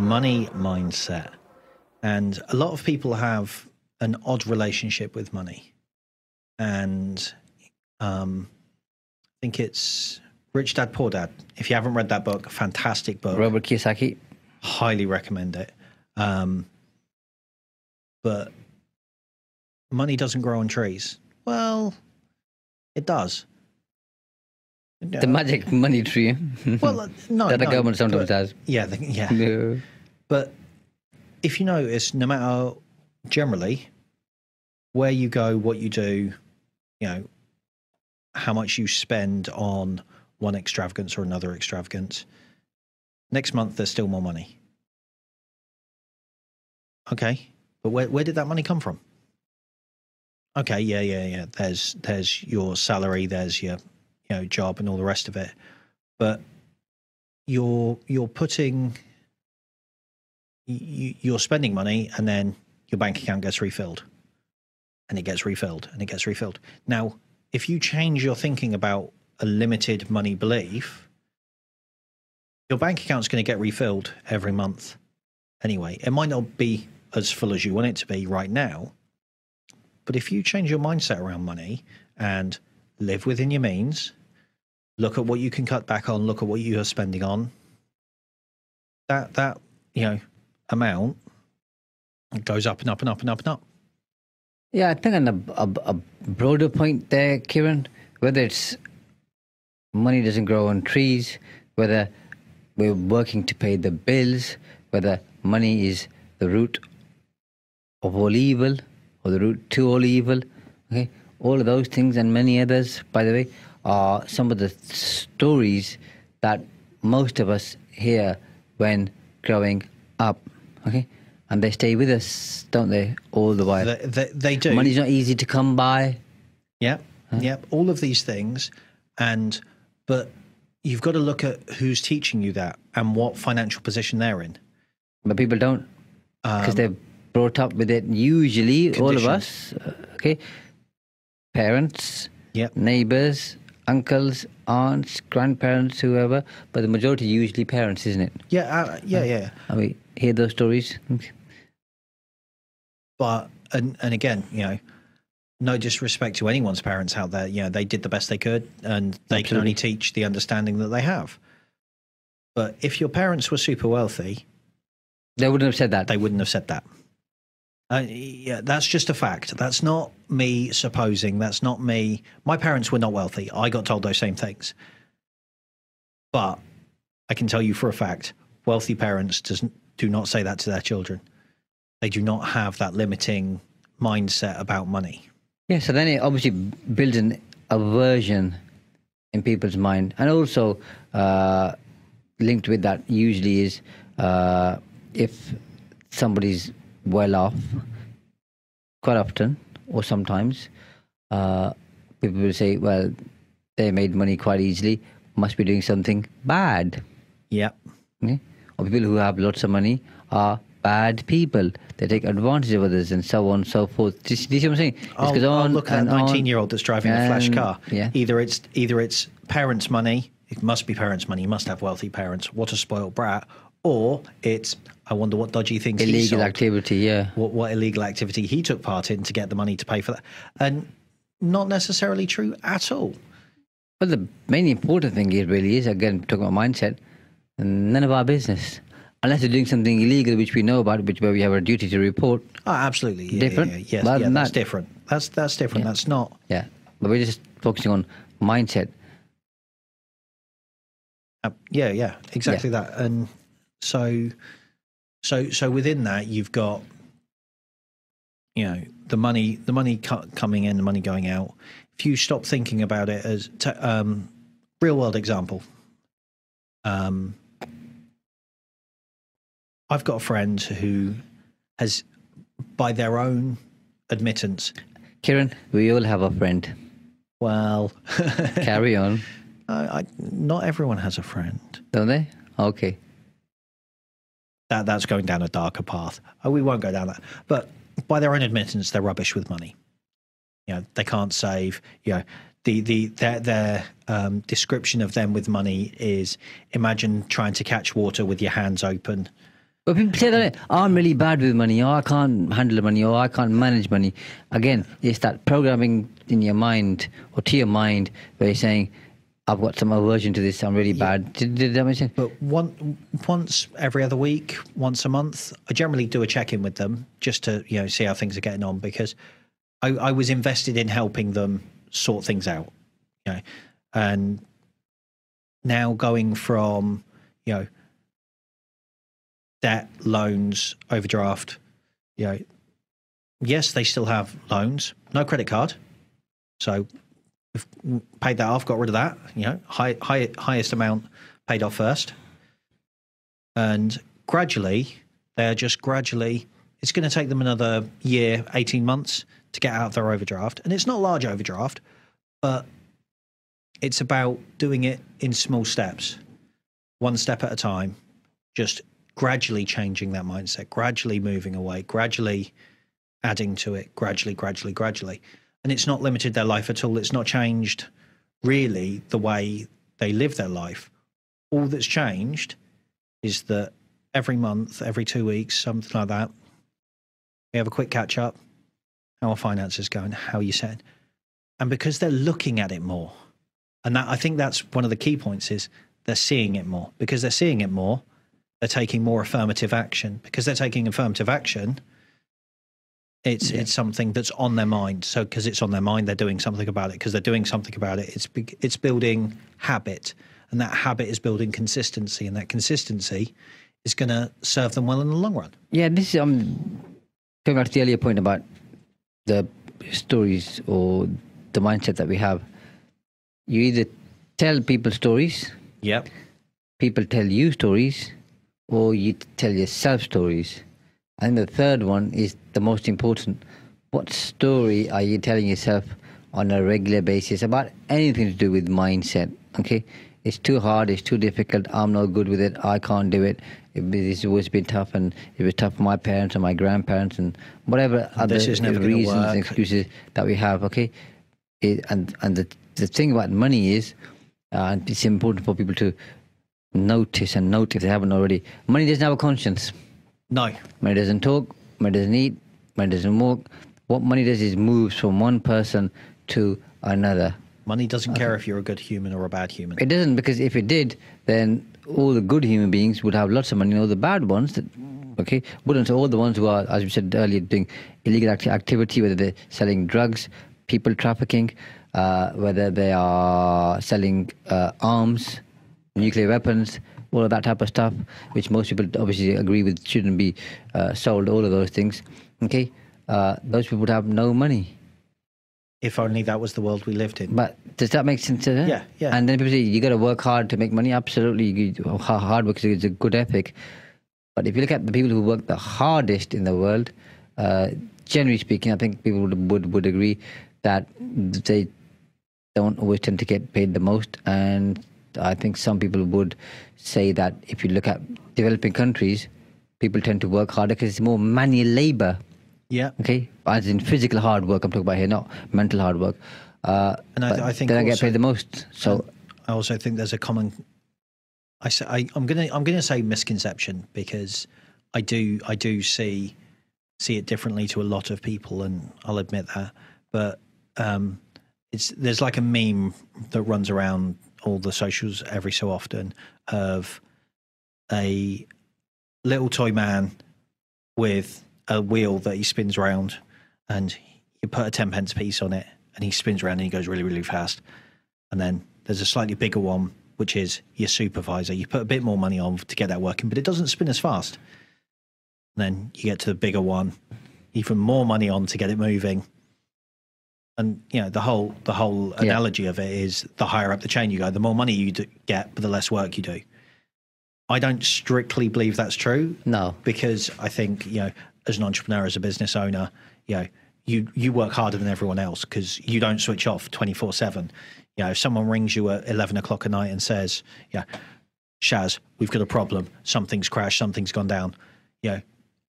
Money mindset. And a lot of people have an odd relationship with money. And um, I think it's Rich Dad Poor Dad. If you haven't read that book, fantastic book. Robert Kiyosaki. Highly recommend it. Um, but money doesn't grow on trees. Well, it does. The magic money tree. Well, uh, no, that the no, government sometimes but- does. Yeah, the, yeah. No. But if you notice, no matter generally where you go, what you do, you know, how much you spend on one extravagance or another extravagance, next month there's still more money. Okay, but where where did that money come from? Okay, yeah, yeah, yeah. There's there's your salary, there's your you know job and all the rest of it, but you're you're putting you're spending money and then your bank account gets refilled and it gets refilled and it gets refilled. Now, if you change your thinking about a limited money belief, your bank account's going to get refilled every month anyway. It might not be as full as you want it to be right now, but if you change your mindset around money and live within your means, look at what you can cut back on, look at what you are spending on, that that you know amount it goes up and up and up and up and up. Yeah, I think on a, a, a broader point there, Kieran, whether it's money doesn't grow on trees, whether we're working to pay the bills, whether money is the root of all evil or the root to all evil, okay, all of those things and many others, by the way, are some of the stories that most of us hear when growing up, okay, and they stay with us, don't they, all the while. They, they, they do. Money's not easy to come by. Yep, yep. All of these things, and but you've got to look at who's teaching you that and what financial position they're in. But people don't because Um, they're brought up with it. Usually, all of us, uh, okay, parents, Yep. neighbors, uncles, aunts, grandparents, whoever. But the majority usually parents, isn't it? Yeah, uh, yeah, yeah. I mean, hear those stories. But and and again, you know, no disrespect to anyone's parents out there. You know, they did the best they could, and they can only teach the understanding that they have. But if your parents were super wealthy, They wouldn't have said that. they wouldn't have said that. Uh, yeah, that's just a fact. That's not me supposing. That's not me. My parents were not wealthy. I got told those same things. But I can tell you for a fact, wealthy parents doesn't do not say that to their children. They do not have that limiting mindset about money. Yeah, so then it obviously builds an aversion in people's mind. And also, uh, linked with that usually is uh, if somebody's well off, quite often or sometimes, uh, people will say, well, they made money quite easily, must be doing something bad. Yep. Okay? Or people who have lots of money are bad people. They take advantage of others and so on and so forth. Do you, do you see what I'm saying? This Oh, goes oh, on look at that and on. nineteen-year-old that's driving a flash car. Yeah. Either it's either it's parents' money. It must be parents' money. You must have wealthy parents. What a spoiled brat. Or it's I wonder what dodgy things illegal activity. Yeah, what, what illegal activity he took part in to get the money to pay for that. And not necessarily true at all. but the main important thing is really is again talking about mindset. None of our business, unless you're doing something illegal, which we know about, which where we have a duty to report. Oh, absolutely. Yeah, Different? Yeah, yeah. Yes, But yeah, that's that- different. That's that's different. Yeah. That's not. Yeah, but we're just focusing on mindset. Uh, yeah, yeah, exactly that. And so, so, so within that, you've got, you know, the money, the money co- coming in, the money going out. If you stop thinking about it as t- um, real world example, um, I've got a friend who has, by their own admittance, Kieran, we all have a friend. well, Carry on, I, I, not everyone has a friend. don't they? Okay. That that's going down a darker path. Oh, we won't go down that. But by their own admittance, they're rubbish with money. You know, they can't save. You know, the the their their um, description of them with money is imagine trying to catch water with your hands open. But people say that oh, I'm really bad with money, or I can't handle money, or I can't manage money. Again, it's that programming in your mind or to your mind where you're saying, I've got some aversion to this, I'm really bad. Did, did that make sense? But one once every other week, once a month, I generally do a check in with them just to you know see how things are getting on because I, I was invested in helping them sort things out. You know, and now going from you know debt, loans, overdraft, you know, yes, they still have loans, no credit card, so we've paid that off, got rid of that. You know, high, high, highest amount paid off first, and gradually they're just gradually. It's going to take them another year, eighteen months to get out of their overdraft, and it's not large overdraft, but it's about doing it in small steps, one step at a time, just gradually changing that mindset, gradually moving away, gradually adding to it, gradually, gradually, gradually and it's not limited their life at all. It's not changed really the way they live their life. All that's changed is that every month, every two weeks, something like that, we have a quick catch up. How are finances going? How are you set? And because they're looking at it more, and that I think that's one of the key points is they're seeing it more. Because they're seeing it more, they're taking more affirmative action. Because they're taking affirmative action, it's Yeah. it's something that's on their mind. So because it's on their mind, they're doing something about it. Because they're doing something about it, it's it's building habit, and that habit is building consistency, and that consistency is going to serve them well in the long run. Yeah, this is um, going back to the earlier point about the stories or the mindset that we have. You either tell people stories, Yep. people tell you stories, or you tell yourself stories. And the third one is the most important. What story are you telling yourself on a regular basis about anything to do with mindset? Okay, it's too hard, it's too difficult. I'm not good with it. I can't do it. it it's always been tough, and it was tough for my parents and my grandparents and whatever other this is never gonna reasons and excuses that we have. Okay, it, and and the the thing about money is, uh, it's important for people to notice and note if they haven't already. Money doesn't have a conscience. No. Money doesn't talk. Money doesn't eat. Money doesn't walk. What money does is moves from one person to another. Money doesn't care if you're a good human or a bad human. It doesn't because if it did, then all the good human beings would have lots of money. And all the bad ones that okay wouldn't. So all the ones who are, as we said earlier, doing illegal acti- activity, whether they're selling drugs, people trafficking, uh, whether they are selling uh, arms, nuclear weapons, all of that type of stuff, which most people obviously agree with shouldn't be uh, sold. All of those things. Okay, uh, those people would have no money. If only that was the world we lived in. But does that make sense? To Yeah, yeah. And then people say you got to work hard to make money. Absolutely, hard work is a good ethic. But if you look at the people who work the hardest in the world, uh, generally speaking, I think people would, would would agree that they don't always tend to get paid the most. And I think some people would say that if you look at developing countries, people tend to work harder because it's more manual labor. Yeah. Okay, as in physical hard work. I'm talking about here, not mental hard work. Uh, And I- but I think they don't get paid the most. So I also think there's a common. I say I, I'm gonna I'm gonna say misconception because I do I do see see it differently to a lot of people, and I'll admit that. But um, it's there's like a meme that runs around all the socials every so often of a little toy man with a wheel that he spins around, and you put a ten pence piece on it, and he spins around and he goes really really fast. And then there's a slightly bigger one, which is your supervisor. You put a bit more money on to get that working, but it doesn't spin as fast. And then you get to the bigger one, even more money on to get it moving. And you know the whole the whole Yeah. analogy of it is the higher up the chain you go, the more money you get, but the less work you do. I don't strictly believe that's true. No. because I think you know, as an entrepreneur, as a business owner, you know, you you work harder than everyone else because you don't switch off twenty four seven. You know, if someone rings you at eleven o'clock at night and says, "Yeah, Shaz, we've got a problem. Something's crashed. Something's gone down," you know,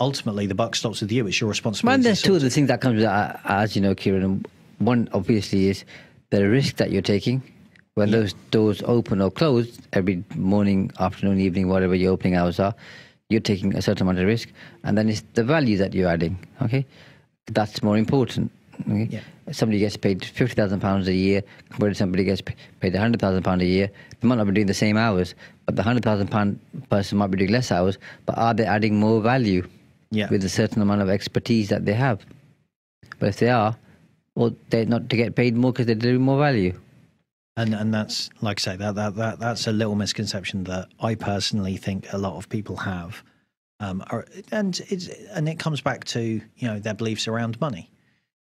ultimately the buck stops with you. It's your responsibility. To there's two of the things that comes with that, as you know, Kieran. One obviously is the risk that you're taking when those doors open or close every morning, afternoon, evening, whatever your opening hours are. You're taking a certain amount of risk, and then it's the value that you're adding. Okay, that's more important. Okay? Yeah. Somebody gets paid fifty thousand pounds a year compared to somebody gets pa- paid hundred thousand pounds a year. They might not be doing the same hours, but the hundred thousand pound person might be doing less hours. But are they adding more value? Yeah. with a certain amount of expertise that they have. But if they are, well, they're not to get paid more because they're doing more value. and and that's like I say that that that that's a little misconception that I personally think a lot of people have, um, are, and it's and it comes back to you know their beliefs around money.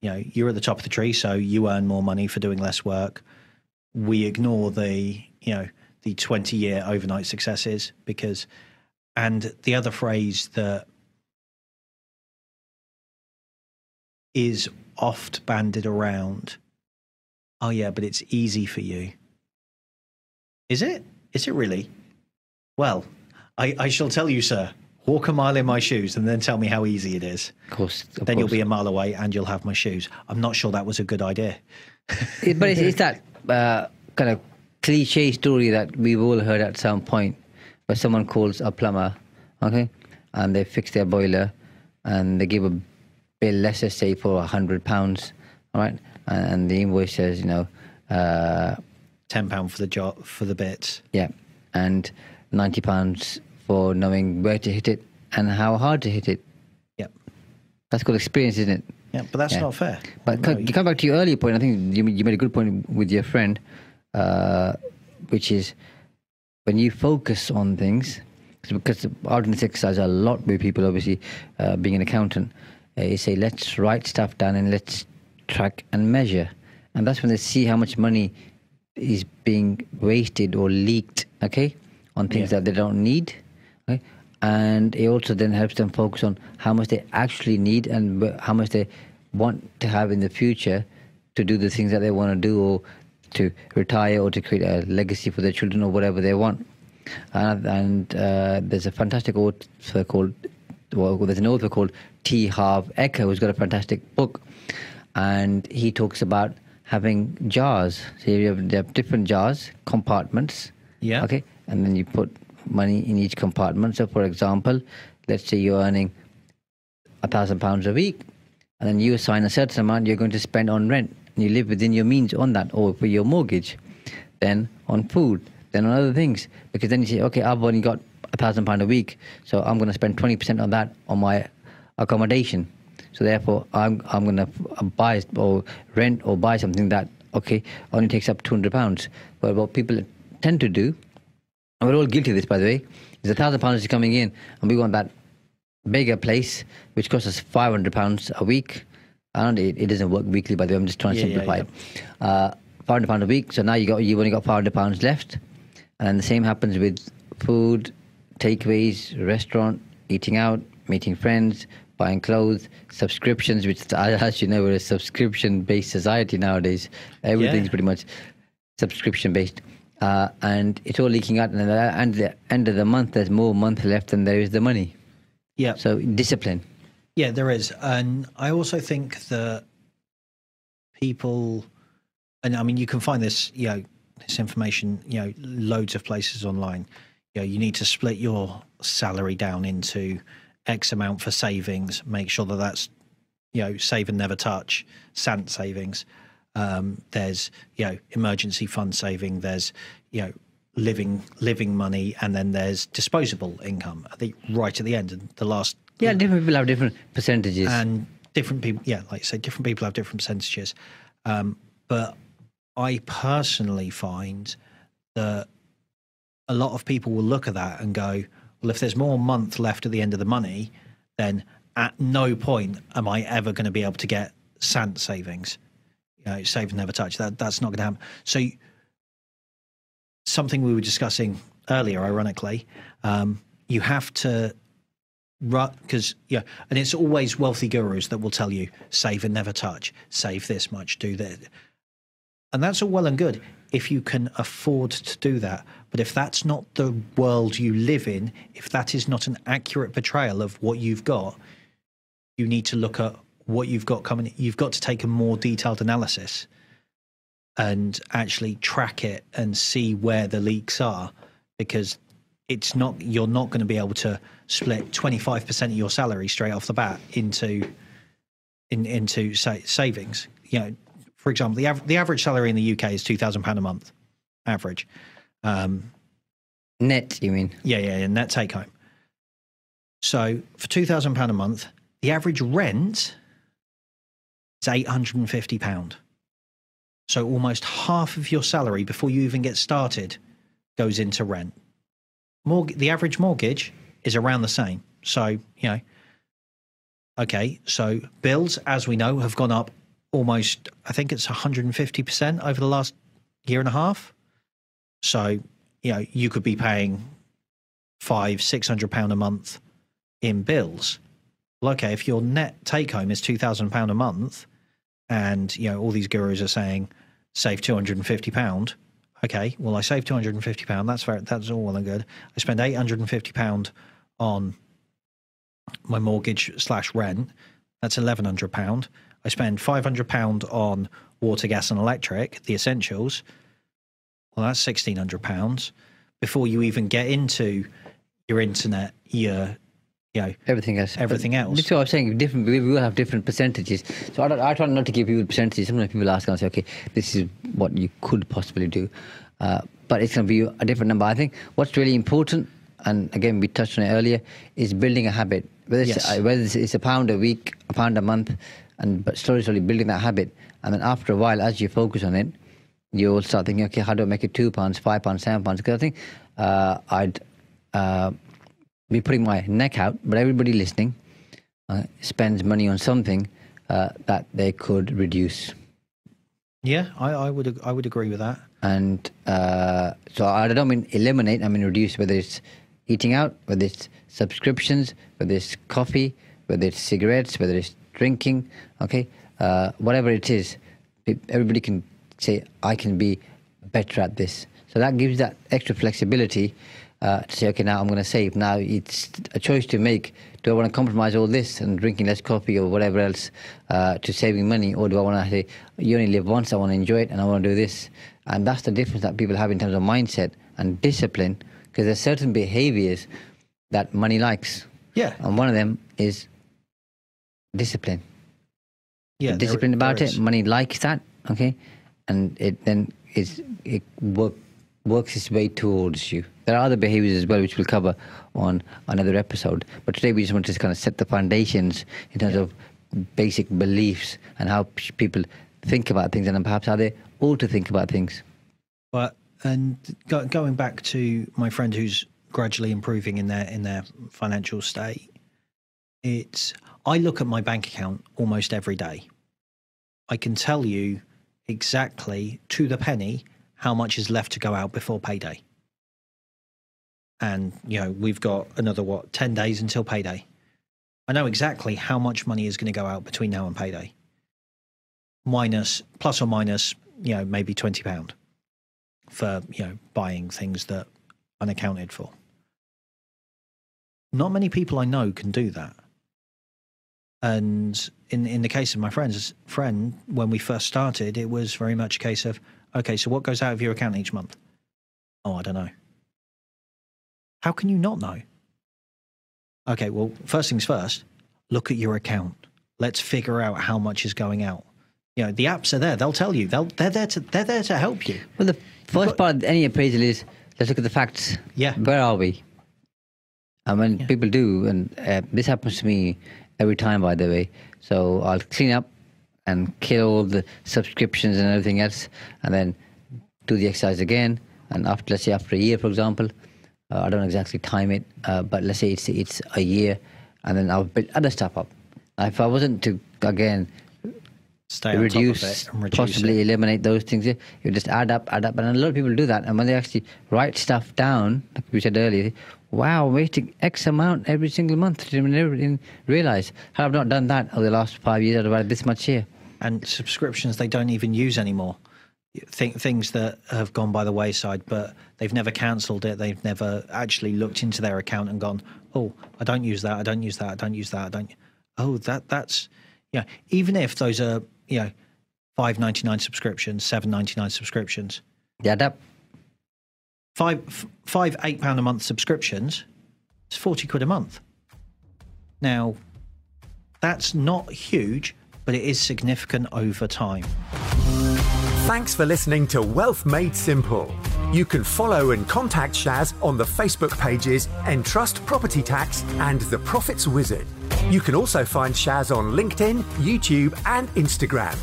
You know, you're at the top of the tree, so you earn more money for doing less work. We ignore the you know the 20 year overnight successes because, and the other phrase that is oft banded around Oh yeah, but it's easy for you. Is it? Is it really? Well, I, I shall tell you, sir. Walk a mile in my shoes and then tell me how easy it is. Of course. Of then you'll be a mile away and you'll have my shoes. I'm not sure that was a good idea. But it's, it's that uh, kind of cliche story that we've all heard at some point where someone calls a plumber, okay, and they fix their boiler and they give a bill, let's just say for a hundred pounds, all right, and the invoice says, you know, uh, Ten pound for the job for the bits. yeah, and ninety pounds for knowing where to hit it and how hard to hit it. Yep. That's called experience, isn't it? Yeah, but that's Yeah. not fair. But No, to come back to your earlier point, I think you, you made a good point with your friend, uh, which is when you focus on things, because in this exercise, a lot with people, obviously, uh, being an accountant, uh, you say, let's write stuff down and let's track and measure. And that's when they see how much money is being wasted or leaked, okay, on things Yeah. that they don't need. Okay? And it also then helps them focus on how much they actually need and how much they want to have in the future to do the things that they want to do or to retire or to create a legacy for their children or whatever they want. And, and uh, there's a fantastic author called, well, there's an author called T. Harv Eker who's got a fantastic book. And he talks about having jars. So you have, you have different jars, compartments. Yeah. Okay. And then you put money in each compartment. So, for example, let's say you're earning a thousand pounds a week, and then you assign a certain amount you're going to spend on rent, and you live within your means on that, or for your mortgage, then on food, then on other things, because then you say, okay, I've only got a thousand pound a week, so I'm going to spend twenty percent on that on my accommodation. So therefore, I'm I'm going to buy or rent or buy something that okay only takes up two hundred pounds. But what people tend to do, and we're all guilty of this, by the way, is a thousand pounds is coming in, and we want that bigger place, which costs us five hundred pounds a week. And it, it doesn't work weekly, by the way. I'm just trying to Yeah, yeah, simplify it. Uh, five hundred pounds a week. So now you got you've only got five hundred pounds left, and the same happens with food, takeaways, restaurant, eating out, meeting friends, buying clothes, subscriptions. Which, as you know, we're a subscription-based society nowadays. Everything's Yeah. pretty much subscription-based. Uh, and it's all leaking out, and at the end, the end of the month, there's more month left than there is the money. Yeah. So discipline. Yeah, there is. And I also think that people, and I mean, you can find this, you know, this information, you know, loads of places online. You know, you need to split your salary down into X amount for savings, make sure that that's, you know, save and never touch, Sant savings. Um, there's, you know, emergency fund saving. There's, you know, living living money, and then there's disposable income. I think right at the end, and the last Yeah, different people have different percentages. and different people yeah like you say different people have different percentages um, but i personally find that a lot of people will look at that and go well if there's more month left at the end of the money then at no point am i ever going to be able to get sant savings. You know save and never touch. That that's not going to happen. So something we were discussing earlier, ironically, um, you have to because yeah, and it's always wealthy gurus that will tell you save and never touch, save this much, do that, and that's all well and good if you can afford to do that. But if that's not the world you live in, if that is not an accurate portrayal of what you've got, you need to look at what you've got coming. You've got to take a more detailed analysis and actually track it and see where the leaks are because it's not you're not going to be able to split 25% of your salary straight off the bat into in, into say, savings you know for example the, av- the average salary in the UK is 2000 pound a month average um, Net, you mean? yeah yeah yeah net take home so for 2000 pound a month the average rent is 850 pound so almost half of your salary before you even get started goes into rent Morg- the average mortgage is around the same. So, you know, okay, so bills, as we know, have gone up almost, I think it's 150% over the last year and a half. So, you know, you could be paying five, six hundred pound a month in bills. Well, okay, if your net take home is two thousand pound a month, and you know all these gurus are saying save two hundred and fifty pound, okay, well, I save two hundred and fifty pound. That's very, that's all well and good. I spend eight hundred and fifty pound on my mortgage slash rent. That's eleven hundred pound. I spend five hundred pound on water, gas, and electric, the essentials. Well, that's sixteen hundred pounds before you even get into your internet, your you know Everything else. Everything else. That's what I was saying. Different. We will have different percentages. So I, don't, I try not to give people percentages. Sometimes people ask and I say, okay, this is what you could possibly do, uh, but it's going to be a different number. I think what's really important, and again we touched on it earlier, is building a habit. Whether it's, Yes. uh, whether it's, it's a pound a week, a pound a month, and but slowly, slowly building that habit, and then after a while, as you focus on it, you'll start thinking, okay, how do I make it two pounds, five pounds, seven pounds? Because I think uh, I'd uh, be putting my neck out, but everybody listening uh, spends money on something uh, that they could reduce. yeah. I, I would I would agree with that. And uh, so I don't mean eliminate, I mean reduce, whether it's eating out, whether it's subscriptions, whether it's coffee, whether it's cigarettes, whether it's drinking, okay? Uh, whatever it is, everybody can say, I can be better at this. So that gives that extra flexibility uh, to say, okay, now I'm going to save. Now it's a choice to make. Do I want to compromise all this and drinking less coffee or whatever else uh, to saving money, or do I want to say, you only live once, I want to enjoy it, and I want to do this? And that's the difference that people have in terms of mindset and discipline, because there's certain behaviors that money likes, Yeah. and one of them is discipline. Yeah. Disciplined about it. Money likes that, okay, and it then is it work works its way towards you. There are other behaviors as well, which we'll cover on another episode. But today we just want to kind of set the foundations in terms of basic beliefs and how people think about things, and then perhaps how they ought to think about things. But and go, going back to my friend who's gradually improving in their in their financial state, it's I look at my bank account almost every day. I can tell you exactly to the penny how much is left to go out before payday. And you know we've got another what ten days until payday. I know exactly how much money is going to go out between now and payday. Minus, plus or minus, you know, maybe twenty pound for you know buying things that unaccounted for. Not many people I know can do that. And in in the case of my friend's friend, when we first started, it was very much a case of, okay, so what goes out of your account each month? Oh, I don't know. How can you not know? Okay, well, first things first, look at your account. Let's figure out how much is going out. You know, the apps are there. They'll tell you. They'll they're there to they're there to help you. Well, the first part of any appraisal is let's look at the facts. Yeah. Where are we? I mean, people do, and uh, this happens to me every time, by the way. So I'll clean up and kill all the subscriptions and everything else, and then do the exercise again. And after, let's say, after a year, for example, uh, I don't exactly time it, uh, but let's say it's it's a year, and then I'll build other stuff up. If I wasn't to again Stay on top of reduce, it and reduce possibly it. eliminate those things. You just add up, add up, and a lot of people do that. And when they actually write stuff down, like we said earlier, wow, I'm wasting X amount every single month. Didn't even- realize. Had I not done that over the last five years, I'd have had this much here. and subscriptions they don't even use anymore. Th- things that have gone by the wayside, but they've never cancelled it. They've never actually looked into their account and gone, "Oh, I don't use that. I don't use that. I don't use that. I don't." Oh, that that's yeah. Even if those are you know five ninety nine subscriptions, seven ninety nine subscriptions, Yeah, that up. five f- five eight pound a month subscriptions, it's forty quid a month. Now, that's not huge, but it is significant over time. Thanks for listening to Wealth Made Simple. You can follow and contact Shaz on the Facebook pages Entrust Property Tax and The Profits Wizard. You can also find Shaz on LinkedIn, YouTube, and Instagram.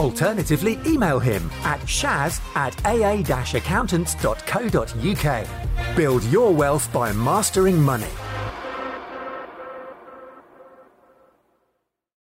Alternatively, email him at shaz at aa accountants.co.uk. Build your wealth by mastering money.